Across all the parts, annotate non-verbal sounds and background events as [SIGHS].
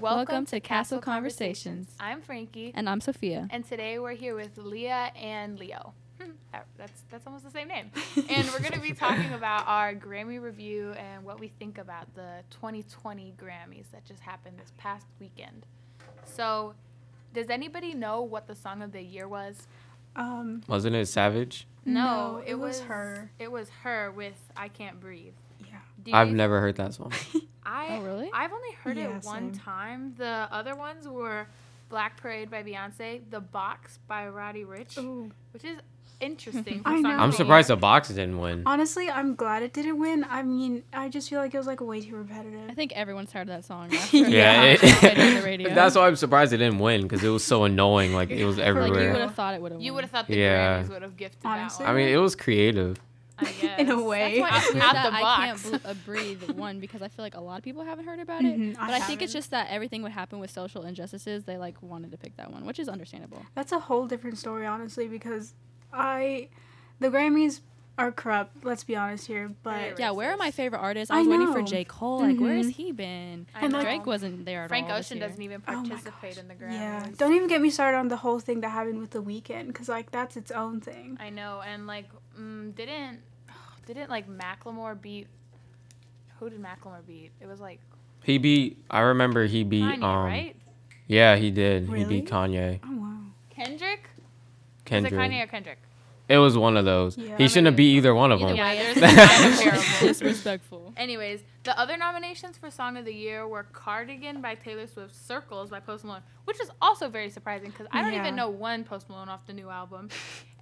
Welcome, to Castle Conversations. I'm Frankie, And I'm Sophia. and today we're here with Leah and Leo. Hmm, that- that's that's almost the same name. and we're going to be talking about our Grammy review and what we think about the 2020 Grammys that just happened this past weekend. So, does anybody know what the song of the year was? Um, Wasn't it Savage? No, it was her. It was her with "I Can't Breathe." Yeah. Do you I've guys- never heard that song. [LAUGHS] I Oh, really? I've only heard Yeah, it one same. time. The other ones were Black Parade by Beyonce, The Box by Roddy Ricch, Ooh. which is interesting. [LAUGHS] for I know. I'm surprised the box didn't win. Honestly, I'm glad it didn't win. I mean, I just feel like it was like way too repetitive. I think everyone's tired of that song. [LAUGHS] Yeah, Yeah, it, it- on the radio. That's why I'm surprised it didn't win because it was so annoying. Like it was like you would have thought it would have. You would have thought the Yeah. Grammys would have gifted Honestly. that I mean, it was creative. I guess. [LAUGHS] In a way. That's why it's weird Out that the I box. can't bl- uh, breathe one because I feel like a lot of people haven't heard about it. Mhm, But I, think it's haven't. just that everything would happen with social injustices. They like wanted to pick that one, which is understandable. That's a whole different story, honestly, because I, the Grammys are corrupt. Let's be honest here, but Yeah, where are my favorite artists? I I was waiting for know. J Cole. Like, where has Mhm. he been? I And, like- Drake wasn't there at Frank all. this Ocean doesn't even Oh my participate gosh. in the Grammys. yeah, don't even get me started on the whole thing that happened with the Weeknd, because like that's its own thing. I know, and like, mm, didn't didn't like Macklemore beat? Who did Macklemore beat? It was like He beat. I remember he beat. Kanye, um, right? Yeah, he did. He beat Kanye. Oh wow. Kendrick? Kendrick. Is it Kanye or Kendrick? It was one of those. Yeah. He shouldn't have beat either one of Either them. Yeah, way, there's it's kind of terrible. disrespectful. Anyways, the other nominations for Song of the Year were Cardigan by Taylor Swift, Circles by Post Malone, which is also very surprising because I don't Yeah. even know one Post Malone off the new album.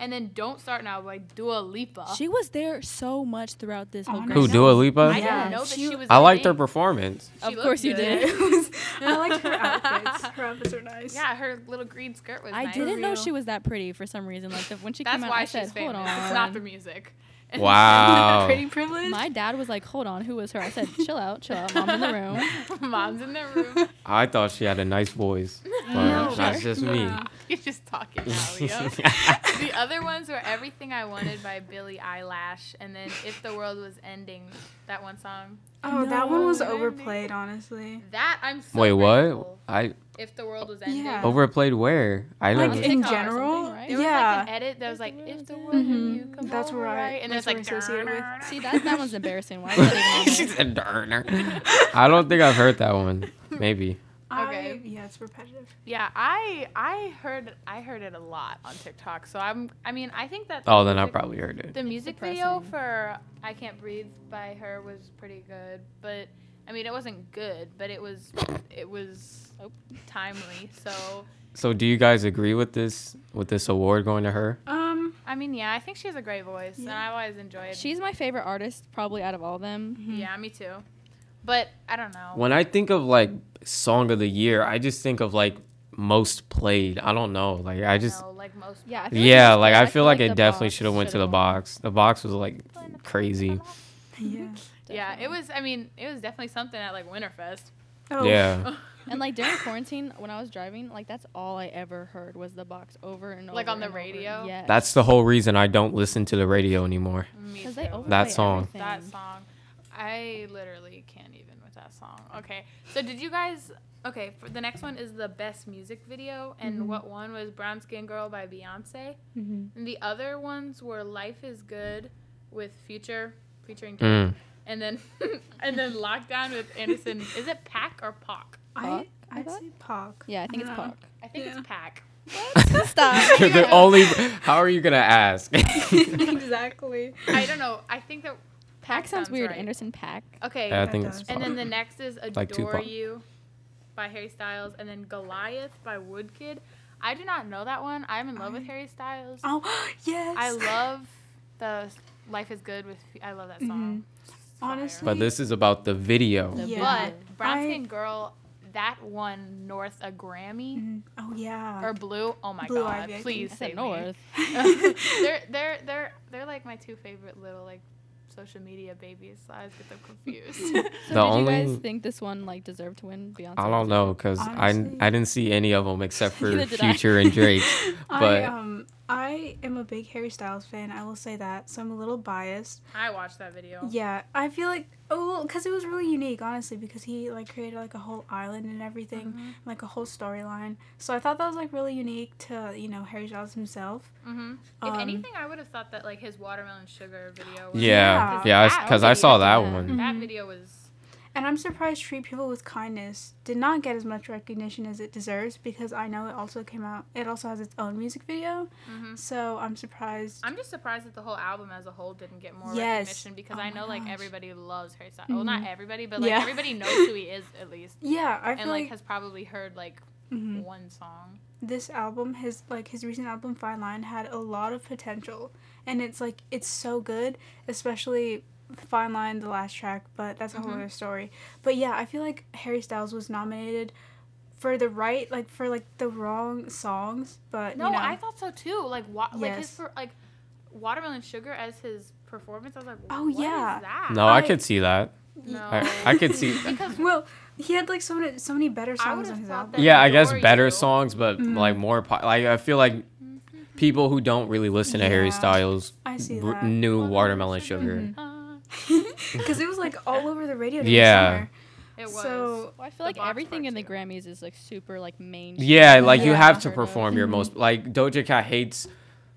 And then Don't Start Now by Dua Lipa. She was there so much throughout this whole. Who? know. Dua Lipa? I Yeah, didn't know that she, she- was. I the liked her performance. She Of looked course you did. [LAUGHS] [LAUGHS] I liked her outfits. Her outfits are nice. Yeah, her little green skirt was I nice. didn't know she was that pretty for some reason. Like the, when she That's came out, why I she's said, famous. "Hold on." It's not the music. [LAUGHS] Wow. Pretty privilege. My dad was like, "Hold on, who was her?" I said, "Chill out, chill out. Mom's in the room." [LAUGHS] Mom's in the room. I thought she had a nice voice, [LAUGHS] but No. that's just me. Yeah. You're just talking now, Leo. the other ones were Everything I Wanted by Billie Eilish and then If the World Was Ending, that one song. Oh, that one was overplayed, honestly. That I'm so Wait, what? I If the World Was Ending. Yeah. overplayed where? I Like never. in general, something, right? There was yeah. like an edit that was like, If if the the world world and Mhm. you come That's over, where I- right? And it's like, where I associate it with. See, that that one's embarrassing. Why is [LAUGHS] that even on she said Darner. I don't think I've heard that one. Maybe. Okay. I, yeah, it's repetitive. Yeah, I I heard I heard it a lot on TikTok. So I'm I mean I think that the Oh, then I music- probably heard it. The music video for I Can't Breathe by her was pretty good, but I mean it wasn't good, but it was it was Oh. [LAUGHS] timely. So So, do you guys agree with this with this award going to her? Um, I mean yeah, I think she has a great voice and I've always enjoyed it. She's my favorite artist, probably out of all of them. Yeah, me too. But I don't know. When I think of like song of the year, I just think of like most played. I don't know. Like I just know, like most Yeah, I feel like yeah, it's- like yeah, I feel like the it definitely should have went to the won. box. The box was like crazy. yeah. [LAUGHS] Yeah, it was I mean, it was definitely something at like Winterfest. Oh, Yeah. [LAUGHS] And like during quarantine, when I was driving, like that's all I ever heard was the box over and over. Like on the radio? Yeah. That's the whole reason I don't listen to the radio anymore. Me because they too. overplay That song. everything. that song. I literally can't even with that song. Okay, so did you guys? Okay, for the next one is the best music video, and Mhm. what one was "Brown Skin Girl" by Beyonce, Mhm. and the other ones were "Life Is Good" with Future featuring, Drake, Mm. And then [LAUGHS] and then "Lockdown" with Anderson. Is it Pack or Pac? I, Pac, I I'd say Pac. Yeah, I think it's uh-huh. Yeah. Pac. I think Yeah. it's Pack. [LAUGHS] Stop. [LAUGHS] the only how are you gonna ask? exactly. I don't know. I think that Pack sounds weird. right. Anderson Pack. Okay, Yeah, I think it's And then the next is Adore Like Tupac. You by Harry Styles, and then Goliath by Woodkid. I do not know that one. I'm in love with Harry Styles. Oh, [GASPS] yes. I love the Life is Good with. I love that song. It's fire. Honestly- but this is about the video. The Yeah. But Brown I- Skin Girl, that won North a Grammy Mhm. Oh, yeah. or Blue. Oh my Blue god! Ivy, Please say North. [LAUGHS] they're they're they're they're like my two favorite little like social media babies. So I always get them confused. [LAUGHS] So [LAUGHS] The did you only- guys think this one like deserved to win Beyonce? I don't know because I I didn't see any of them except [LAUGHS] for Neither I. Future and Drake. I But um I am a big Harry Styles fan. I will say that. So I'm a little biased. I watched that video. Yeah, I feel like oh, because it was really unique, honestly, because he like created like a whole island and everything, Mhm. like a whole storyline. So I thought that was like really unique to you know Harry Styles himself. hmm If Um, anything, I would have thought that like his watermelon sugar video. Was Yeah, Yeah. yeah, because I saw that one. That Mhm. video was. And I'm surprised Treat People with Kindness did not get as much recognition as it deserves because I know it also came out. It also has its own music video, hmm so I'm surprised. I'm just surprised that the whole album as a whole didn't get more Yes. recognition because Oh I know like everybody loves Harry Styles. Well, not Mhm. everybody, but like Yeah. everybody knows who he is at least, [LAUGHS] yeah, I and feel like, like, has probably heard like mhm. one song. this album, his like his recent album Fine Line, had a lot of potential, and it's like it's so good, especially Fine Line, the last track. But that's a whole Mhm. other story. But yeah, I feel like Harry Styles was nominated for the right, like for like the wrong songs. But No, you know, I thought so too. Like wa- like his Yes. per- like watermelon sugar as his performance. I was like, Oh, what is yeah. that? No, I I- could see that. no. I, I could see. [LAUGHS] because [LAUGHS] well, he had like so many so many better songs would've on his album. Yeah, I guess better You. songs, but Mhm. like more. Po- like I feel like people who don't really listen to Harry Styles I see r- knew Watermelon Sugar. Mhm. [LAUGHS] Because it was like all over the radio. Yeah. it was. So Well, I feel like everything in the. Grammys is like super like main. Yeah, like you have to Heard of. perform your Mhm. most. Like Doja Cat hates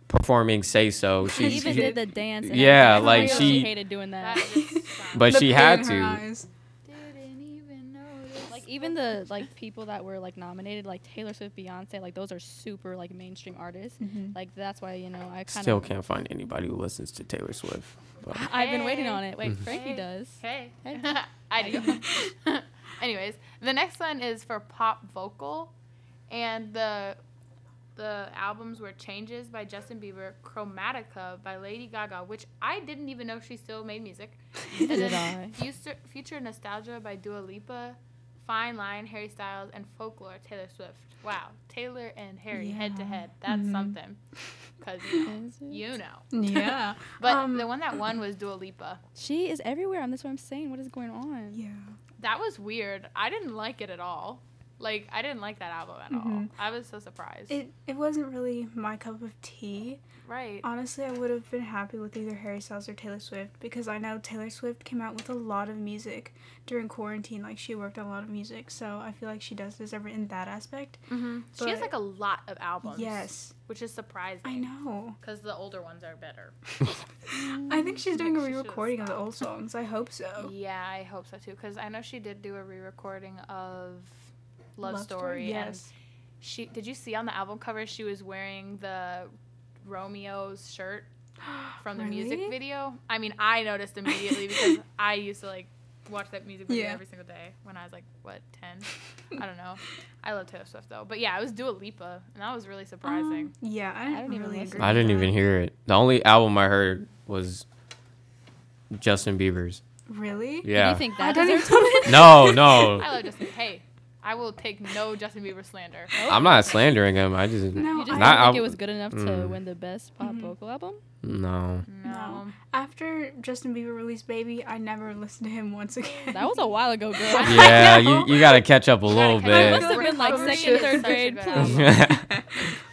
performing "Say So." She [LAUGHS] She, even she- did the dance. Yeah, like, I really she- hated doing that. that [LAUGHS] but she had in her to. eyes. Didn't even notice. Like even the like people that were like nominated, like Taylor Swift, Beyonce, like those are super like mainstream artists. Mhm. Like that's why you know I kind Still can't find anybody who listens to Taylor Swift. But I've been waiting on it. Wait, Mhm. Frankie Hey. does. Hey. Hey. [LAUGHS] I do. [LAUGHS] [LAUGHS] Anyways, the next one is for pop vocal, and the the albums were Changes by Justin Bieber, Chromatica by Lady Gaga, which I didn't even know she still made music. And Did then I? Future, Future Nostalgia by Dua Lipa, Fine Line, Harry Styles, and Folklore, Taylor Swift. Wow, Taylor and Harry head to head. That's Mhm. something. Because, you know, [LAUGHS] you know. [LAUGHS] Yeah. [LAUGHS] But Um, the one that won was Dua Lipa. She is everywhere, and that's what I'm saying. What is going on? Yeah. That was weird. I didn't like it at all. Like I didn't like that album at all. Mhm. I was so surprised. It it wasn't really my cup of tea. right. Honestly, I would have been happy with either Harry Styles or Taylor Swift because I know Taylor Swift came out with a lot of music during quarantine. Like she worked on a lot of music, so I feel like she does deserve it in that aspect. hmm She has like a lot of albums. Yes, Which is surprising. I know. Because the older ones are better. [LAUGHS] I think she's doing a re-recording of the old songs. I hope so. Yeah, I hope so too. Because I know she did do a re-recording of Love, Love Story. Story, and yes. She did you see on the album cover she was wearing the Romeo's shirt [GASPS] from the music video. I mean, I noticed immediately [LAUGHS] because I used to like watch that music video Yeah. every single day when I was like what ten. I don't know. I love Taylor Swift though, but yeah, it was Dua Lipa, and that was really surprising. Um, yeah, I, I didn't don't even really listen agree. I didn't even hear it. The only album I heard was Justin Bieber's. Really? Do Yeah. you think I that don't deserves even- [LAUGHS] No, no. I love Justin. Hey, I will take no Justin Bieber slander. I'm not slandering him. I just No, You just Not think al- it was good enough to Mm. win the best pop Mhm. vocal album? no. No. No. After Justin Bieber released "Baby," I never listened to him once again. That was a while ago, girl. [LAUGHS] Yeah, you, you gotta catch up a little gotta I must have been like second, third such a grade. [LAUGHS]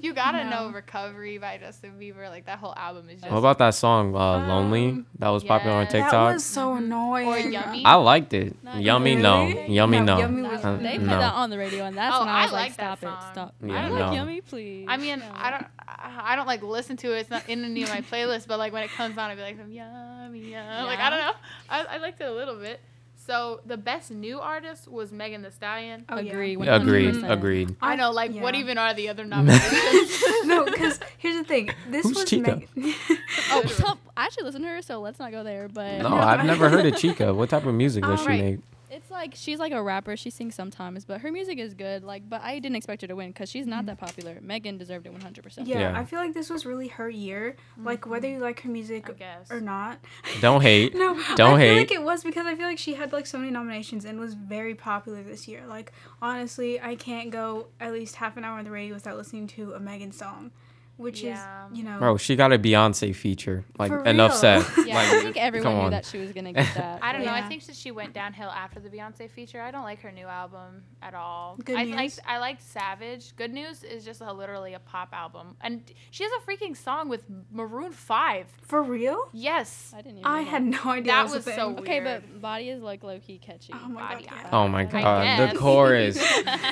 good Please. album. You gotta No. know "Recovery" by Justin Bieber. Like that whole album is just. what about that song, uh, "Lonely"? Um, That was popular on yes. that TikTok. was so annoying. Or Yummy. I liked it. Not Yummy, no. Yummy, No, no. Yummy was- Uh, they no. put that on the radio, and that's Oh, when I I was like, like that "Stop it, stop." Yeah, I don't no. like Yummy, please. I mean, No. I don't, I don't like listen to it. It's not in any of my [LAUGHS] playlists, but like when it comes on, I'd be like, yummy, yum. Like I don't know. I, I liked it a little bit. So the best new artist was Megan Thee Stallion. Oh. Agree. Agreed. 100%. Agreed. I know, like what even are the other [LAUGHS] nominations? [LAUGHS] no, because here's the thing. This Who's was Chika? Meg- [LAUGHS] Oh, so I actually listen to her, so let's not go there. But No, No, I've never heard of Chika. What type of music does Oh, she right. make? It's like she's like a rapper. She sings sometimes, but her music is good. Like, but I didn't expect her to win because she's not mm-hmm. that popular. Megan deserved it 100. percent yeah, Yeah. I feel like this was really her year. Like whether you like her music guess. or not. Don't hate. [LAUGHS] No, Don't I hate. I feel like it was because I feel like she had like so many nominations and was very popular this year. Like honestly, I can't go at least half an hour on the radio without listening to a Megan song. Which Yeah. is you know. Bro, she got a Beyonce feature. Like enough said. [LAUGHS] Yeah, like, I think everyone knew on. that she was gonna get [LAUGHS] that. I don't know. I think that she went downhill after the Beyonce feature. I don't like her new album at all. Good I News? liked I liked Savage. Good News is just a, literally a pop album, and she has a freaking song with Maroon Five. For real? Yes, I didn't. Even I know had no idea. That was, was so thing. Okay, but body is like low key catchy. Oh my Body god. yeah. Oh my god, the [LAUGHS] chorus.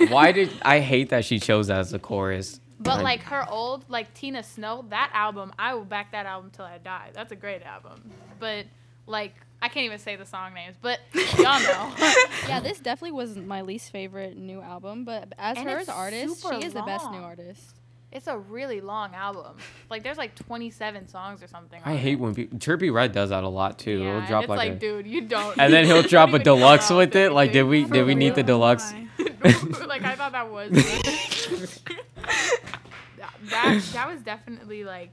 Why did I hate that she chose that as the chorus? But like her old like Tina Snow, that album, I will back that album till I die. That's a great album. But like I can't even say the song names, but [LAUGHS] y'all know. [LAUGHS] yeah, this definitely was my least favorite new album, but as And her as artist, she is the best new artist. It's a really long album. Like there's like 27 songs or something. I hate it. when people, Trippie Redd does that a lot too. Yeah, he'll drop it's like, like, a, dude, you don't. and then he'll drop a deluxe with it. Like, did we did we need the deluxe? [LAUGHS] Like I thought that was that [LAUGHS] that was definitely like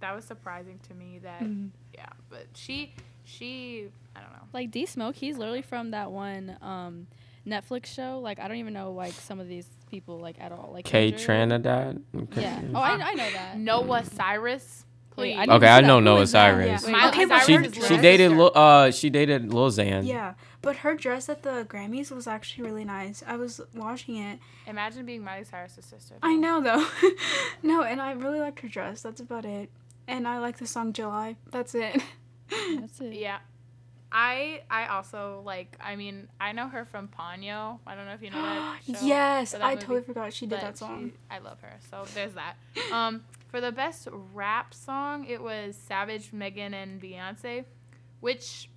that was surprising to me that Mhm. yeah but she she I don't know Like D Smoke, he's literally from that one um, Netflix show. Like I don't even know like some of these people like at all. Like K Kendrick. Trinidad. Yeah. Oh, I, I know that. Noah Cyrus Wait, please I Okay, see I that. know Who Noah? Cyrus. Yeah. Okay, but Cyrus She she dated sister. Lil- uh she dated Lil Xan. Yeah, but her dress at the Grammys was actually really nice. I was watching it. imagine being Miley Cyrus's sister I know though. [LAUGHS] no, and I really liked her dress. That's about it. And I like the song July. That's it. That's it. yeah I I also like I mean I know her from Ponyo I don't know if you know that [GASPS] show. yes, that I movie. totally forgot she did But that song. she- I love her. So there's that. Um, for the best rap song, it was Savage, Megan, and Beyonce, which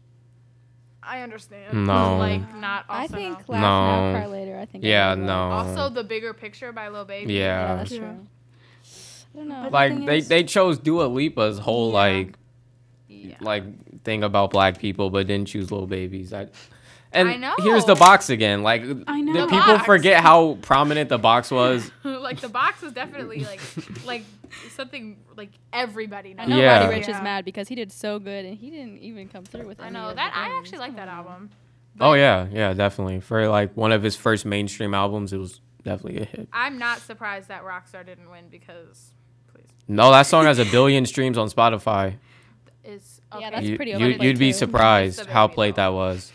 I understand. No. Like not. Also I think no. Laugh Now, No. Cry Later. I think. Yeah, no. Also, the bigger picture by Lil Baby. Yeah, Yeah. that's Yeah. true. I don't know. But- Like thing they is- they chose Dua Lipa's whole Yeah. like Yeah. like thing about black people, but didn't choose little babies. I, and I know. here's the box again. Like I know. the The people box. forget how prominent the box was. [LAUGHS] like the box was definitely like like something like everybody knows. I know Yeah. Roddy Ricch Yeah. is mad because he did so good and he didn't even come through with. It. I any know of that. I Grammys. actually like that album. oh yeah, yeah, definitely. For like one of his first mainstream albums, it was definitely a hit. I'm not surprised that Rockstar didn't win because, please, No, that song has a billion streams on Spotify. is Yeah, that's pretty You, you'd be surprised how baby played doll. that was.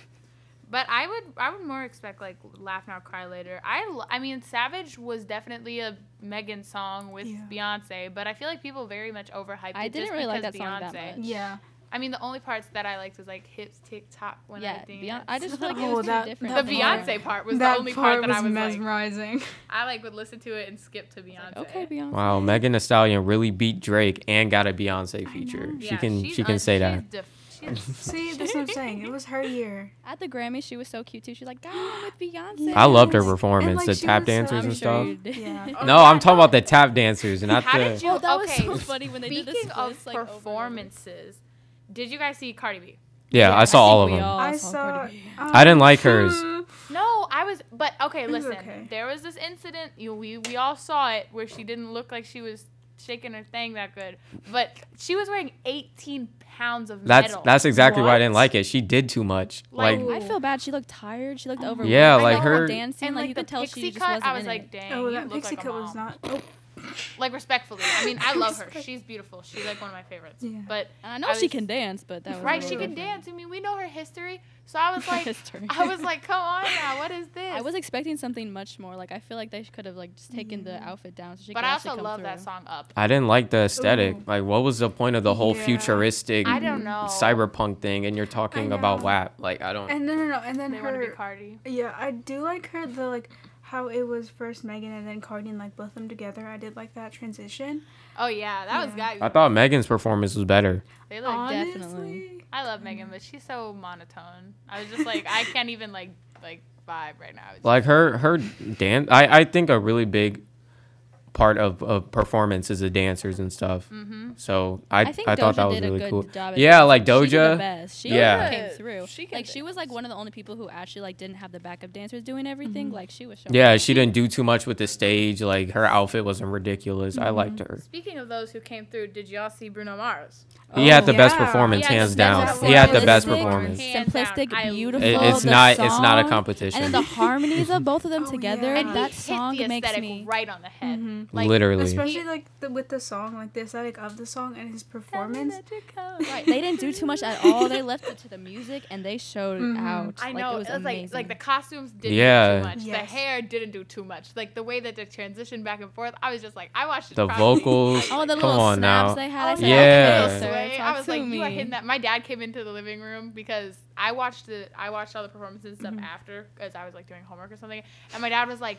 But I would I would more expect like Laugh Now Cry Later. I I mean Savage was definitely a Megan song with Yeah. Beyonce, but I feel like people very much overhyped I it didn't just really like because that song that Beyonce. much. Yeah. I mean the only parts that I liked was like hips tick tock when Yeah, I Beyonce. dance. I just feel like it Oh, was too that- different. the that than part- Beyonce part was the only part, that I was like mesmerizing. I like would listen to it and skip to Beyonce. Like, okay, Beyonce. Wow, Megan Thee Stallion really beat Drake and got a Beyonce feature. She Yeah, can she's she can un- say she's that. def- she's- See, that's what I'm [LAUGHS] saying. It was her year. At the Grammys, she was so cute too. She's like, "God, I'm [GASPS] with Beyonce." I loved her performance, like, the she tap was so- dancers I'm and sure stuff. did. Yeah. [LAUGHS] No, I'm talking about the tap dancers, and not How the. did you? Oh, that okay. was so funny when they did the Speaking of splits, like, over and over. performances, did you guys see Cardi B? yeah, I saw think all of them. all I saw saw. Cardi B. um, I didn't like hers. [LAUGHS] No, I was, but okay. Was Listen, okay. there was this incident. You, we we all saw it where she didn't look like she was shaking her thing that good, but she was wearing 18 pounds of That's metal. that's that's exactly why I didn't like it. She did too much. Like- Like, I feel bad. She looked tired. She looked Oh. overwhelmed. Yeah, I like know her- dancing. and like, like you the could tell pixie she just cut. wasn't I was in like, it. dang, Oh, you that look pixie like a cut was not. Oh, Like respectfully, I mean, I [LAUGHS] love her. She's beautiful. She's like one of my favorites. Yeah. But And I know I she can dance, but that was right, she can dance. I mean, we know her history. So I was [LAUGHS] like, History. I was like, come on now, what is this? [LAUGHS] I was expecting something much more. Like I feel like they could have like just taken the outfit down so she but could I actually also come love through. that song up. I didn't like the aesthetic. Ooh. Like, what was the point of the whole Yeah. futuristic I don't know. cyberpunk thing? And you're talking about know. WAP. Like, I don't. and no, no, no. And then They want be her. Cardi. Yeah, I do like her. The like how it was first Megan and then Cardi and like both of them together. I did like that transition. Oh yeah, that was Yeah. guys. I thought Megan's performance was better. They look Definitely. I love Megan, but she's so monotone. I was just like, I can't even like like vibe right now. It's Like her her dance. I I think a really big part of, of performance is the dancers and stuff. Mm-hmm. So I I think I, thought that was did really a good cool. job. Yeah, dancing. like She Doja. the best. She Yeah. came through. She like she was like one of the only people who actually like didn't have the backup dancers doing everything. Like she was. Yeah, she didn't do too much with the stage. Like her outfit wasn't ridiculous. I liked her. Speaking of those who came through, did y'all see Bruno Mars? He had the Oh, best yeah. performance, He had hands down. He had the best performance. Hands down. Simplistic, beautiful. It- it's the not it's not a competition. And the harmonies of both of them [LAUGHS] Oh, together, yeah. And that he hit song the makes aesthetic me. right on the head. Mm-hmm. Like, Literally. Especially like the, with the song, like the aesthetic of the song and his performance. Right. They didn't do too much at all. They left it to the music and they showed Mhm. out. I Like, know. it was it was like amazing. like the costumes didn't Yeah. do too much. The hair didn't do too much. Like the way that they transitioned back and forth, I was just like, I watched it. The probably- [LAUGHS] vocals. Oh, the Come little on snaps now. they I had. I was said, like, Yeah. okay, sir, sway. I was to like, you are me. hitting that. My dad came into the living room because I watched the I watched all the performances and stuff Mm-hmm. after because I was like doing homework or something, and my dad was like.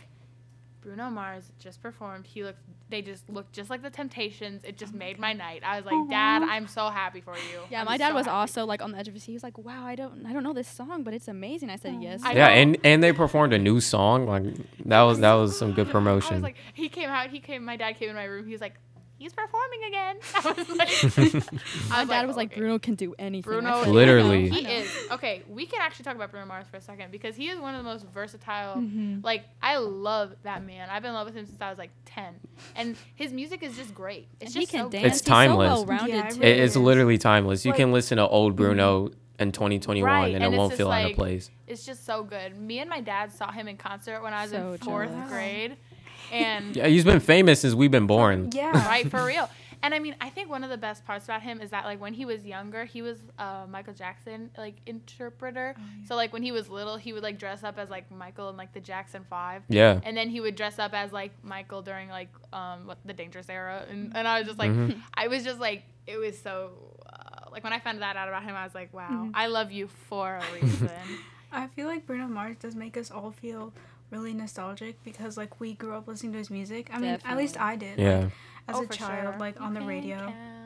Bruno Mars just performed. He looked. They just looked just like the Temptations. It just oh made my night. I was like, oh. Dad, I'm so happy for you. Yeah, I'm my dad so was happy." also like on the edge of his seat. He was like, "Wow, I don't, I don't know this song, but it's amazing." I said, oh. "Yes." I yeah, know. and and they performed a new song. Like that was that was some good [LAUGHS] I promotion. was like, he came out. He came. My dad came in my room. He was like, he's performing again. [LAUGHS] [LAUGHS] I was like, my I was dad was like, okay. "Bruno can do anything." Bruno, said, Literally. "I know, I he is okay. We can actually talk about Bruno Mars for a second because he is one of the most versatile. Mhm. Like I love that man. I've been in love with him since I was like ten, and his music is just great. It's And he just can so dance. It's timeless. So Yeah, it really It- it's is. literally timeless. You Like- can listen to old Bruno in 2021 Right, and, and it won't just feel out of place. It's just so good. Me and my dad saw him in concert when I was So in fourth jealous. grade, and Yeah, he's been famous since we've been born. Yeah. [LAUGHS] right for real [LAUGHS] and i mean i think one of the best parts about him is that like when he was younger he was uh, michael jackson like interpreter so like when he was little he would like dress up as like michael and like the jackson five Yeah. and then he would dress up as like michael during like um what the dangerous era and, and i was just like Mhm. i was just like it was so uh, like when i found that out about him i was like wow Mhm. i love you for a reason [LAUGHS] I feel like Bruno Mars does make us all feel really nostalgic because like we grew up listening to his music. I mean, at least I did. Yeah. Like, as Oh, a child, sure. like You on the radio. count on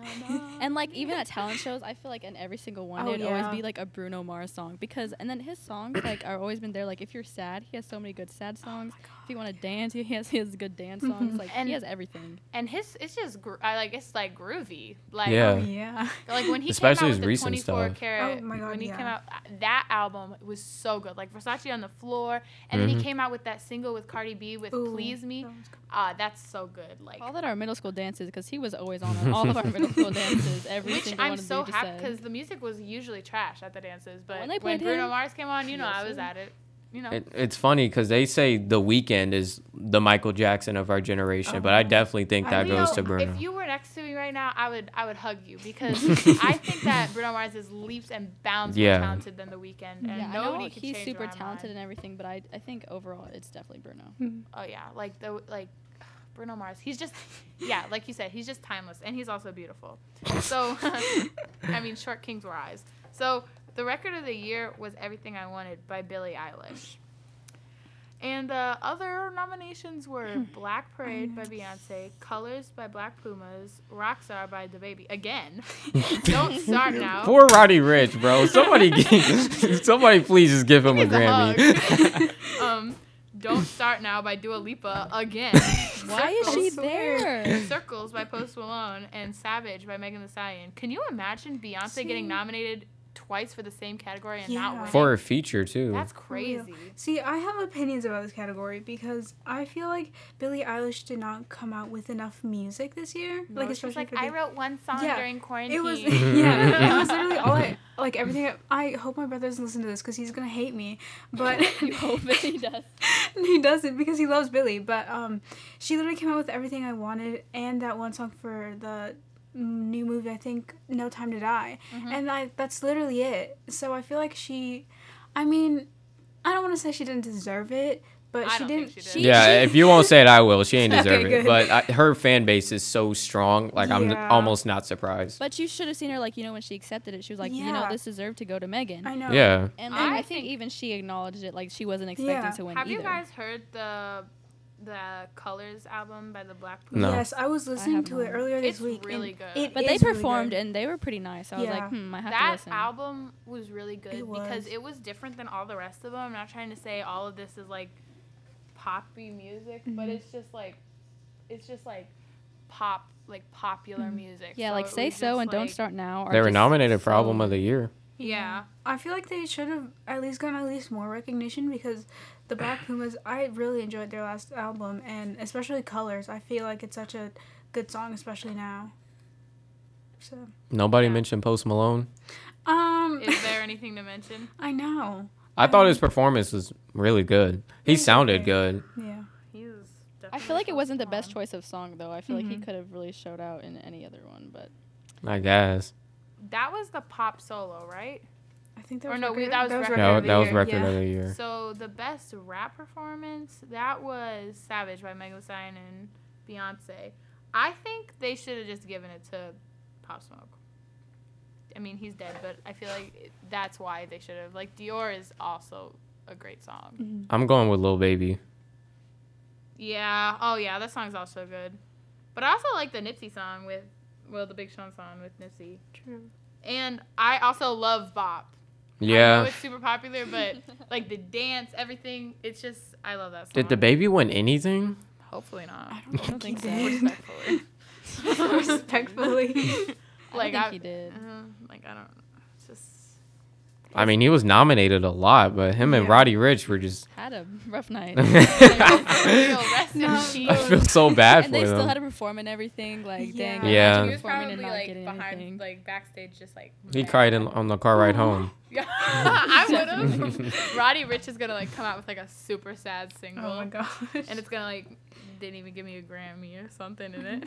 And like even at talent shows, I feel like in every single one Oh, it'd yeah. always be like a Bruno Mars song because and then his songs like are always been there. Like if you're sad, he has so many good sad songs. if you want to dance, he has his good dance songs. [LAUGHS] Like And- he has everything. and his it's just gr- I like it's like groovy like Yeah. Oh, yeah. Like when he Especially came out his with the recent 24 stuff. karat, Oh my God, when he came out, uh, that album was so good. Like Versace on the floor, and then Mhm. he came out with that single with Cardi B with Ooh, "Please Me." that. Ah, that's so good. Like, All that our middle school dances because he was always on [LAUGHS] all of our middle school dances. Every which single I'm one of so you just happy because the music was usually trash at the dances, but when when, Bruno him- Mars came on, you know, I was at it. You know, It, it's funny because they say the Weeknd is the Michael Jackson of our generation, but I Oh. definitely think that Leo, goes to Bruno. If you were next to me right now, I would I would hug you because [LAUGHS] I think that Bruno Mars is leaps and bounds Yeah. more talented than The Weeknd, and yeah, I know could he's super talented mind. and everything, but I I think overall it's definitely Bruno. Oh yeah, like the like Bruno Mars. He's just yeah, like you said, he's just timeless and he's also beautiful. So [LAUGHS] I mean, short kings were eyes. So the record of the year was Everything I Wanted by Billie Eilish. And uh, other nominations were Black Parade by Beyonce, Colors by Black Pumas, Rockstar by DaBaby. Again, [LAUGHS] Don't Start Now. Poor Roddy Ricch, bro. Somebody, [LAUGHS] somebody, please just give him a a Grammy. hug. um, Don't Start Now by Dua Lipa again. [LAUGHS] Why is she there? Circles by Post Malone and Savage by Megan Thee Stallion. Can you imagine Beyonce getting nominated twice for the same category and Yeah. not winning? For a feature too. That's For real. crazy. See, I have opinions about this category because I feel like Billie Eilish did not come out with enough music this year. No, like she's especially like, for the, I wrote one song Yeah, during quarantine. It was [LAUGHS] yeah. It was [LAUGHS] literally all I like everything. I hope my brother doesn't listen to this because he's gonna hate me. But [LAUGHS] you hope that he does. he doesn't because he loves Billie. But um, she literally came out with everything I wanted and that one song for the new movie. I think No Time to Die, Mhm. and I that's literally it. So I feel like she, I mean, I don't want to say she didn't deserve it, but I she don't didn't. think she did. She- yeah, if you won't say it, I will. She ain't [LAUGHS] Okay, deserve it. But I, her fan base is so strong. Like I'm Yeah. almost not surprised. But you should have seen her like you know when she accepted it. She was like, you know, this deserved to go to Megan. I know. Yeah. And then I I, think, think- even she acknowledged it, like she wasn't expecting Yeah. to win Have either. you guys heard the the Colors album by the Black Pumas? No. Yes, I was listening have to it earlier this It's week. really good. it but they is really performed and they were pretty nice. I was like, hmm, I have to listen. that listen. album was really good It because it was different than all the rest of them. I'm not trying to say all of this is like poppy music, but Mhm. it's just like it's just like pop like popular Mhm. music. yeah, So like say so just, and don't start now. are They were just nominated for so- album of the year. Yeah. I feel like they should have at least gotten at least more recognition because the Black Pumas, I really enjoyed their last album and especially Colors. I feel like it's such a good song, especially now. So, Nobody Yeah. mentioned Post Malone. um, Is there [LAUGHS] anything to mention? I know. I thought his performance was really good. He sounded babe. good. Yeah. He's I feel like it wasn't the best choice of song though. I feel like he Mhm. could have really showed out in any other one, but I guess. That was the pop solo, right? I think that Or was no, we- record- that was record of the that was year, record yeah. of the year. So the best rap performance that was Savage by Megan Thee Stallion and Beyonce. I think they should have just given it to Pop Smoke. I mean, he's dead, but I feel like that's why they should have. Like Dior is also a great song. Mhm. I'm going with Lil Baby. Yeah. Oh yeah, that song's also good. But I also like the Nipsey song with, well, the Big Sean song with Nipsey. True. And I also love Bop. I know Yeah. it's super popular, but like the dance, everything, it's just I love that song. Did DaBaby win anything? Hopefully not. I don't, [LAUGHS] [LAUGHS] I don't think he so. Respectfully. Respectfully. I like don't I, he did. uh, like I don't. It's just. I mean, he was nominated a lot, but him and Roddy Ricch were just. Had a rough night. [LAUGHS] I rest in No, peace. feel so bad and for they still had to perform and everything. Like, Yeah. dang, Yeah. He was performing probably like behind, anything. like backstage, just like. He cried in, on the car ride home. Yeah, [LAUGHS] I [LAUGHS] would have. [LAUGHS] Roddy Ricch is gonna like come out with like a super sad single, Oh my gosh. and it's gonna like didn't even give me a Grammy or something in it.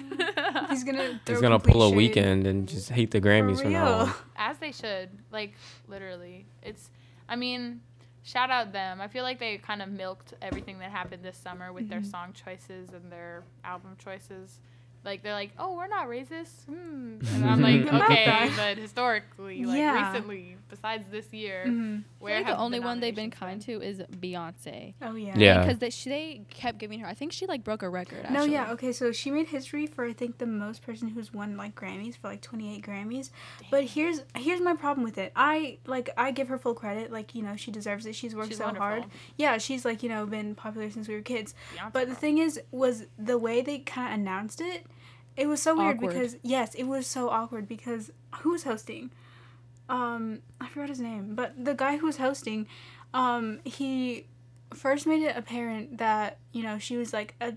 He's gonna. He's gonna complete pull a Weeknd and just hate the Grammys For from now real. on. As they should, like literally. It's. I mean, shout out them. I feel like they kind of milked everything that happened this summer with their Mhm. song choices and their album choices. Like they're like, oh, we're not racist. Hmm. And I'm like, okay, but historically, like Yeah. recently, besides this year, Mhm. I where like the only one they've been nominations kind to is Beyonce. Oh yeah. Yeah. Because they, she, they kept giving her. I think she like broke a record. Actually. No, yeah, okay, so she made history for I think the most person who's won like Grammys for like 28 Grammys. But here's here's my problem with it. I like I give her full credit, like you know she deserves it. She's worked She's so wonderful. hard. Yeah, she's like you know been popular since we were kids. Beyonce, But the bro. thing is, was the way they kind of announced it. It was so weird Awkward. because yes, it was so awkward because who was hosting? Um, I forgot his name, but the guy who was hosting, um, he first made it apparent that you know she was like a,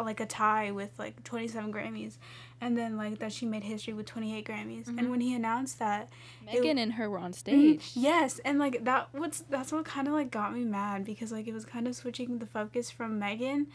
like a tie with like 27 Grammys, and then like that she made history with 28 Grammys. Mhm. And when he announced that, Megan and her were on Mhm. stage. Yes, and like that what's that's what kind of like got me mad because like it was kind of switching the focus from Megan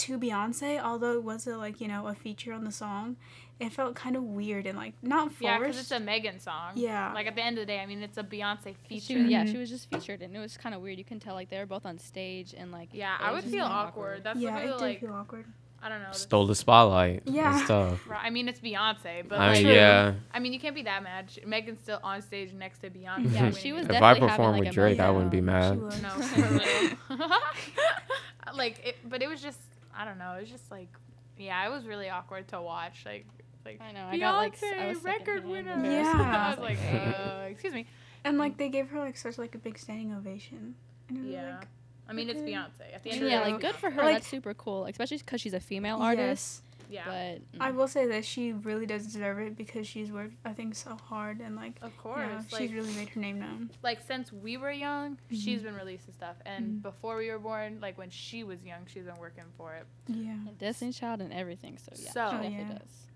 to Beyonce, although it was a like, you know, a feature on the song. It felt kind of weird and like not forced. Yeah, because it's a Megan song. Yeah. Like at the end of the day, I mean, it's a Beyonce She, feature. yeah, Mhm. she was just featured, and it was kind of weird. You can tell like they were both on stage, and like Yeah, I would feel kinda awkward. That's yeah, literally it did like feel awkward. I don't know. Stole the spotlight. Yeah. and stuff. Right, I mean, it's Beyonce, but I like, mean, yeah. I mean, you can't be that mad. She- Megan's still on stage next to Beyonce. Yeah, she was it. If I definitely having, performed like, with a Drake, I wouldn't be She mad. was. No, [LAUGHS] [LAUGHS] like, it, but it was just, I don't know. It was just like, yeah, it was really awkward to watch. Like, like I know. I got like s- I Beyonce, was record winner. Yeah. [LAUGHS] I was like, [LAUGHS] uh, excuse me. And like they gave her like such like a big standing ovation. And it was Yeah. like I mean, it's. Beyonce. At the end And of the yeah, day, like good for her. Like- That's super cool, especially because she's a female artist. Yeah, But mm, I will say that she really does deserve it because she's worked I think so hard and like of you course. know, like, she's really made her name known. like since we were young, she's Mhm. been releasing stuff, and Mhm. before we were born, like when she was young, she's been working for it. Yeah. and Destiny Child and everything. So yeah, So- she Oh, definitely yeah. does.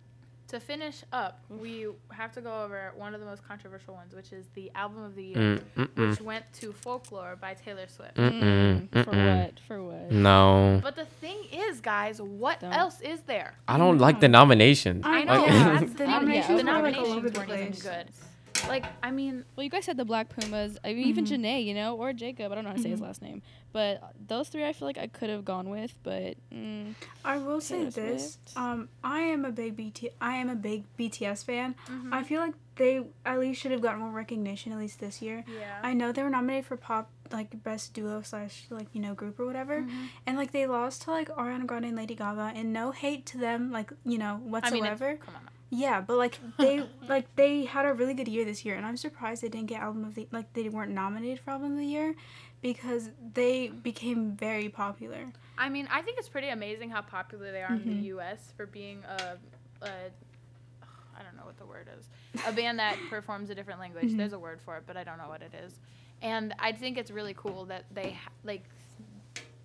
To finish up, we have to go over one of the most controversial ones, which is the album of the year, Mm, mm, which went to Folklore by Taylor Swift. Mm, mm, Mm, for mm-mm. what? For what? No. But the thing is, guys, what Don't. else is there? I don't like the nomination. I know. Like- that's the the nominations the were, like, nominations weren't even good. Like, I mean, Well, you guys said the Black Pumas. I mean, even Mhm. Jhené, you know, or Jacob. I don't know how to say his Mhm. last name, but those three I feel like I could have gone with. But mm, I will say Taylor this. Um, I am a big BT. I am a big BTS fan. mhm. I feel like they at least should have gotten more recognition at least this year. yeah. I know they were nominated for pop like best duo slash like you know group or whatever, Mhm. and like they lost to like Ariana Grande and Lady Gaga. And no hate to them, like you know I mean, whatsoever. come on. Yeah, but like they [LAUGHS] like they had a really good year this year, and I'm surprised they didn't get album of the like they weren't nominated for album of the year because they became very popular. I mean, I think it's pretty amazing how popular they are in Mhm. the U.S. for being a, a, I don't know what the word is, a band that [LAUGHS] performs a different language. Mhm. There's a word for it, but I don't know what it is. And I think it's really cool that they ha- like,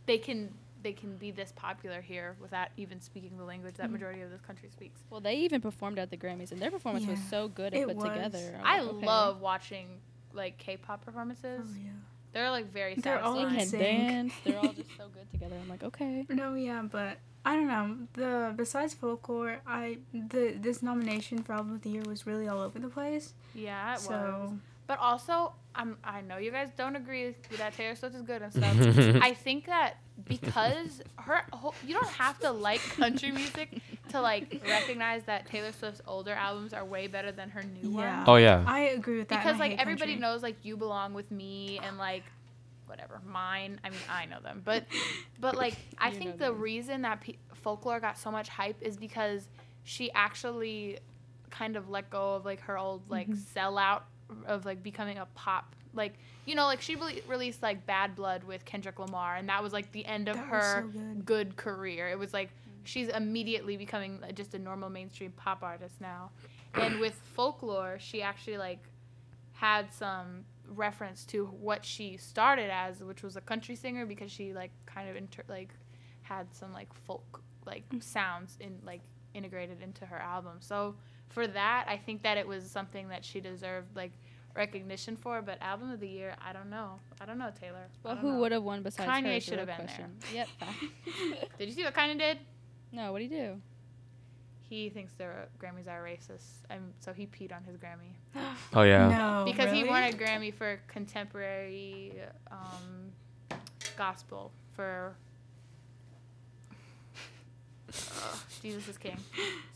they can they can be this popular here without even speaking the language that Mhm. majority of this country speaks. well, they even performed at the Grammys, and their performance was so good and it put was. together. was I like, okay. love watching like K-pop performances. Oh yeah. They're like very They're all they can sync. dance. They're all just so good [LAUGHS] together. I'm like, okay. No, yeah, but I don't know. The besides folklore, I the this nomination for album of the year was really all over the place. Yeah, it so was. But also, I'm I know you guys don't agree with that Taylor Swift is good and stuff. [LAUGHS] I think that because her whole, you don't have to like country music to like recognize that Taylor Swift's older albums are way better than her new Yeah. ones. oh yeah. I agree with that. Because like everybody country. knows like you belong with me and like whatever mine. I mean I know them, but but like I You think the them. reason that pe- folklore got so much hype is because she actually kind of let go of like her old like Mm-hmm. sellout of like becoming a pop like you know like she really released like Bad Blood with Kendrick Lamar and that was like the end of That her so good. good career. It was like she's immediately becoming uh, just a normal mainstream pop artist now. And with folklore, she actually like had some reference to what she started as, which was a country singer because she like kind of inter- like had some like folk like sounds in like integrated into her album. So for that, I think that it was something that she deserved like recognition for. But album of the year, I don't know. I don't know Taylor. I Well, who would have won besides Kanye her? should have been question. [LAUGHS] Yep. Did you see what Kanye did? no, what do you do? He thinks their Grammys are racist, and so he peed on his Grammy [GASPS] Oh yeah. No, because he really? won a Grammy for contemporary um, gospel for Ugh, [LAUGHS] Jesus is King.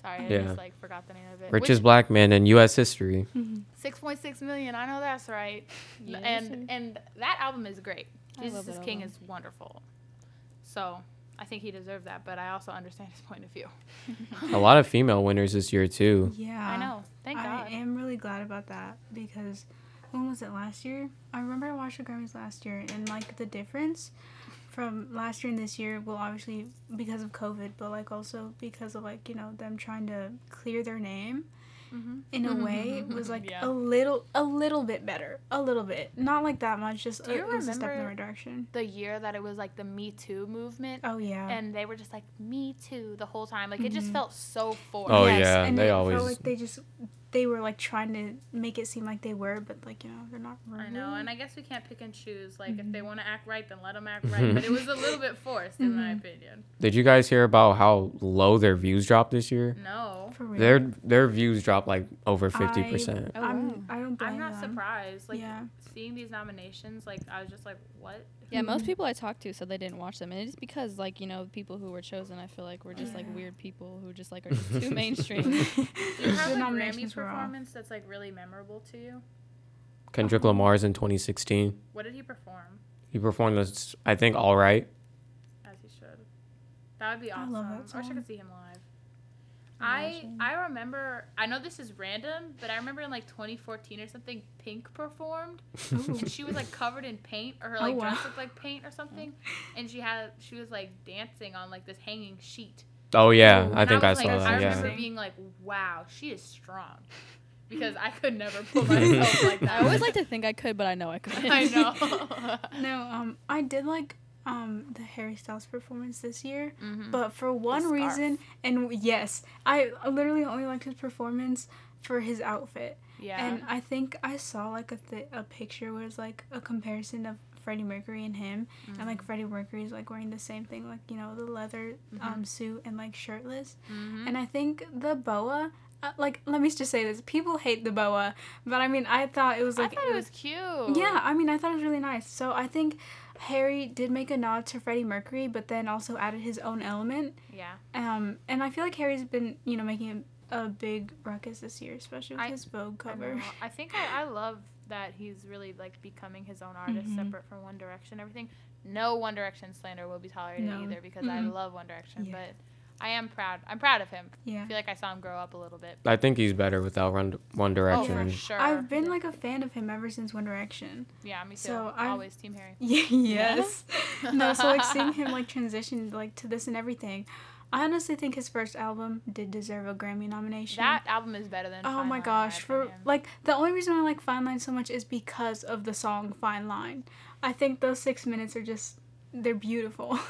Sorry, I Yeah. just like forgot the name of it. Richest black man in U.S. history. [LAUGHS] six point six million. I know that's right. Yes, and and that album is great. I Jesus is King album. is wonderful. So I think he deserved that, but I also understand his point of view. A lot of female winners this year too. Yeah, I know. Thank I God. I am really glad about that because when was it last year? I remember I watched the Grammys last year and like the difference from last year and this year, well obviously because of COVID, but like also because of like, you know, them trying to clear their name Mhm. in a way was like [LAUGHS] Yeah. a little a little bit better. A little bit. Not like that much, just Do a, you it was a step in the remember- right direction. The year that it was like the Me Too movement. Oh yeah. and they were just like me too the whole time like it just Mhm. felt so forced Oh, yeah, and they it always- felt like they just they were like trying to make it seem like they were, but like you know they're not. Really. i know and i guess we can't pick and choose like if Mhm. they want to act right then let them act right but it was a little bit forced in my Mhm. opinion Did you guys hear about how low their views dropped this year? no For real. Their their views dropped like over fifty percent. I'm. I don't blame i'm not them. surprised like Yeah. seeing these nominations like i was just like what Yeah, most Mhm. people I talked to said they didn't watch them, and it's because like you know people who were chosen, I feel like were just like weird people who just like are just too [LAUGHS] mainstream. do you the [LAUGHS] have a grammy nominations were off. performance that's like really memorable to you Kendrick Lamar's in 2016. what did he perform He performed this, I think, all right. as he should that would be I awesome love i, wish i could see him live I I remember I know this is random, but I remember in like 2014 or something, Pink performed, Ooh. and she was like covered in paint, or her Oh, like wow. dress looked like paint or something, and she had she was like dancing on like this hanging sheet. Oh yeah, Ooh. I think I, was, saw like, I that. remember Yeah. being like, wow, she is strong, [LAUGHS] because I could never pull myself like [LAUGHS] that. I always like to think I could, but I know I couldn't. I know. [LAUGHS] No, um, I did like um the Harry Styles performance this year, Mhm. but for one reason, and yes, I literally only liked his performance for his outfit, yeah. and I think I saw like a th- a picture where it's like a comparison of Freddie Mercury and him, and like Freddie Mercury is like wearing the same thing, like you know the leather um suit and like shirtless, Mhm. and I think the boa. Uh, like, let me just say this: people hate the boa, but I mean, I thought it was I like thought it was cute. yeah, I mean, I thought it was really nice. So I think Harry did make a nod to Freddie Mercury, but then also added his own element. Yeah. Um, and I feel like Harry's been, you know, making a, a big ruckus this year, especially with I- his Vogue cover. know. I think I, I love that he's really like becoming his own artist Mhm. separate from One Direction. Everything. No One Direction slander will be tolerated No. either because I Mm-mm. love One Direction. Yeah. But I am proud. I'm proud of him. Yeah. I feel like I saw him grow up a little bit. I think he's better without Run, One Oh, Direction. for sure. I've been like a fan of him ever since One Direction. yeah, me too. so I've- Always Team Harry. [LAUGHS] Yeah, yes. no, so like seeing [LAUGHS] him like transition like to this and everything. I honestly think his first album did deserve a Grammy nomination. That album is better than. Oh Fine my Line, gosh! For like the only reason I like Fine Line so much is because of the song Fine Line. I think those six minutes are just they're beautiful. [LAUGHS]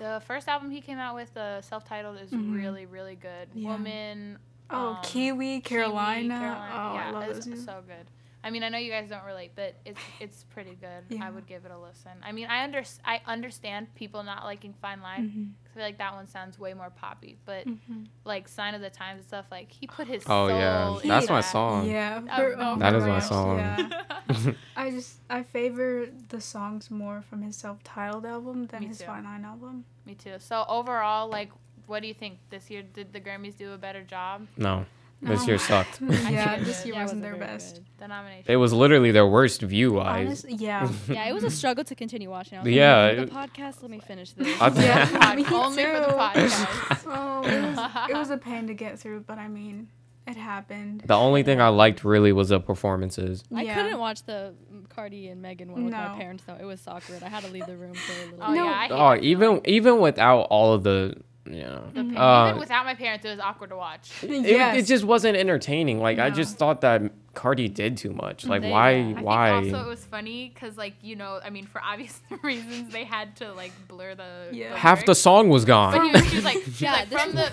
the first album he came out with, the self-titled, is Mhm. really really good. Yeah. Woman. Oh, um, Kiwi, Kiwi, Carolina. Carolina. Oh, yeah, I love it's those. two. so good. I mean, I know you guys don't relate, but it's [SIGHS] it's pretty good. Yeah. I would give it a listen. I mean, I under I understand people not liking Fine Line. Mhm. 'cause I feel like that one sounds way more poppy, but Mhm. like Sign of the Times and stuff, like he put his Oh soul yeah, that's my that. song. Yeah, for- oh That is my song. Yeah. [LAUGHS] I just I favor the songs more from his self-titled album than Me his too. Fine Line album. Me too. So overall, like, what do you think this year? Did the Grammys do a better job? no, this No. year sucked. [LAUGHS] yeah, this year Yeah, wasn't wasn't their very best. good. The nomination. It was literally their worst view wise. Honestly, yeah. [LAUGHS] Yeah, it was a struggle to continue watching. I was Yeah, like, it- the podcast. Let me finish [LAUGHS] this. I- Yeah, me Only for the podcast. Oh, it was, it was a pain to get through, but I mean, it happened. The only thing I liked really was the performances. I Yeah. couldn't watch the mm, Cardi and Megan one with my parents though. It was awkward. I had to leave the room for a little. Oh No. yeah, I Oh, even even without all of the, you know, The Mhm. Uh, even without my parents, it was awkward to watch. it, Yes. it just wasn't entertaining. Like I just thought that Cardi did too much. Like They- why yeah. I why? think also it was funny because, like, you know, I mean, for [LAUGHS] obvious reasons, they had to like blur the Yeah. Half the song was But gone. he was, she was like, she was Yeah, like this from is-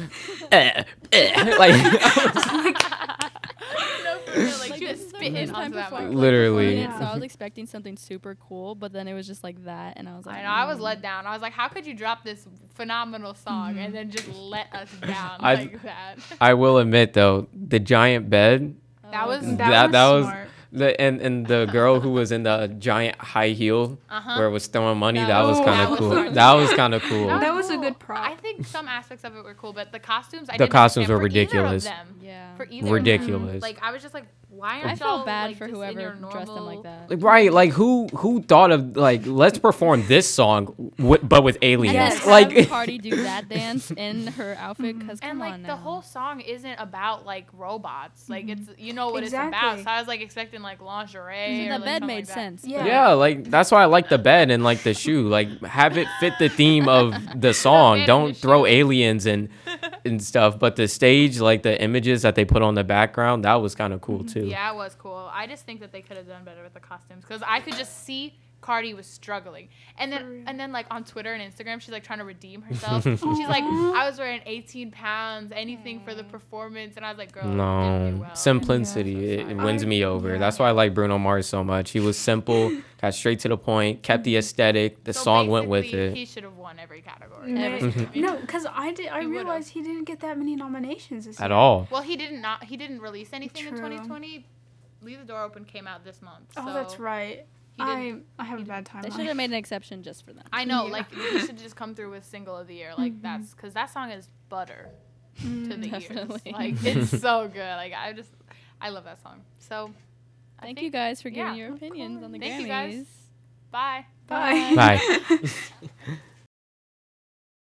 the Eh, like no, for real, like, she was spitting onto that mic. Literally. performing it, So I was expecting something super cool, but then it was just like that, and I was like, I know I was let down. I was like, how could you drop this phenomenal song and then just let us [LAUGHS] down I- like that? I will admit though, the giant bed, That was- God. that that was, smart. The and and the girl who was in the giant high heel Uh-huh. where it was throwing money. That That was was- kind of was cool. That was kind of cool. That was a good prop. I think some aspects of it were cool, but the costumes, I The didn't costumes were for of ridiculous. them. Yeah. For either of them. Ridiculous. Like I was just like, why aren't I y'all felt bad like, for just in whoever dressed them like that. Like, right, like who who thought of like let's perform this song w- but with aliens? And Yes. then Like have Cardi [LAUGHS] do that dance in her [LAUGHS] outfit because mm-hmm. And like the whole song isn't about like robots. Like it's mm-hmm. you know what it's about. So I was like expecting like lingerie. or, the like, bed made like sense. Yeah. yeah, like that's why I like the bed and like the shoe. Like have it fit the theme of [LAUGHS] the song. Don't the throw shoe. aliens and and stuff. But the stage, like the images that they put on the background, that was kind of cool mm-hmm. too. Yeah, it was cool. I just think that they could have done better with the costumes because I could just see Cardi was struggling, and then and then like on Twitter and Instagram, she's like trying to redeem [LAUGHS] herself. she's like, I was wearing 18 pounds, anything for the performance, and I was like, girl, you didn't do No, well. simplicity Yeah. it, it I- wins me over. yeah. That's why I like Bruno Mars so much. He was simple, [LAUGHS] got straight to the point, kept the aesthetic. The So song went with it. He should have won every category. Every single- no, because I did. I He would've. realized he didn't get that many nominations this at year. all. Well, he didn't not. He didn't release anything in 2020. Leave the Door Open came out this month. Oh, so that's right. He I. I have a bad time. They should have made an exception just for them. I know, Yeah. like you should just come through with single of the year. Like Mhm. that's because that song is butter Mm. to the Definitely. ears. Like [LAUGHS] it's so good. Like I just, I love that song. So, I Thank think- you guys for giving yeah, your opinions on the game. Thank Grammys. you guys. Bye. Bye. Bye. [LAUGHS]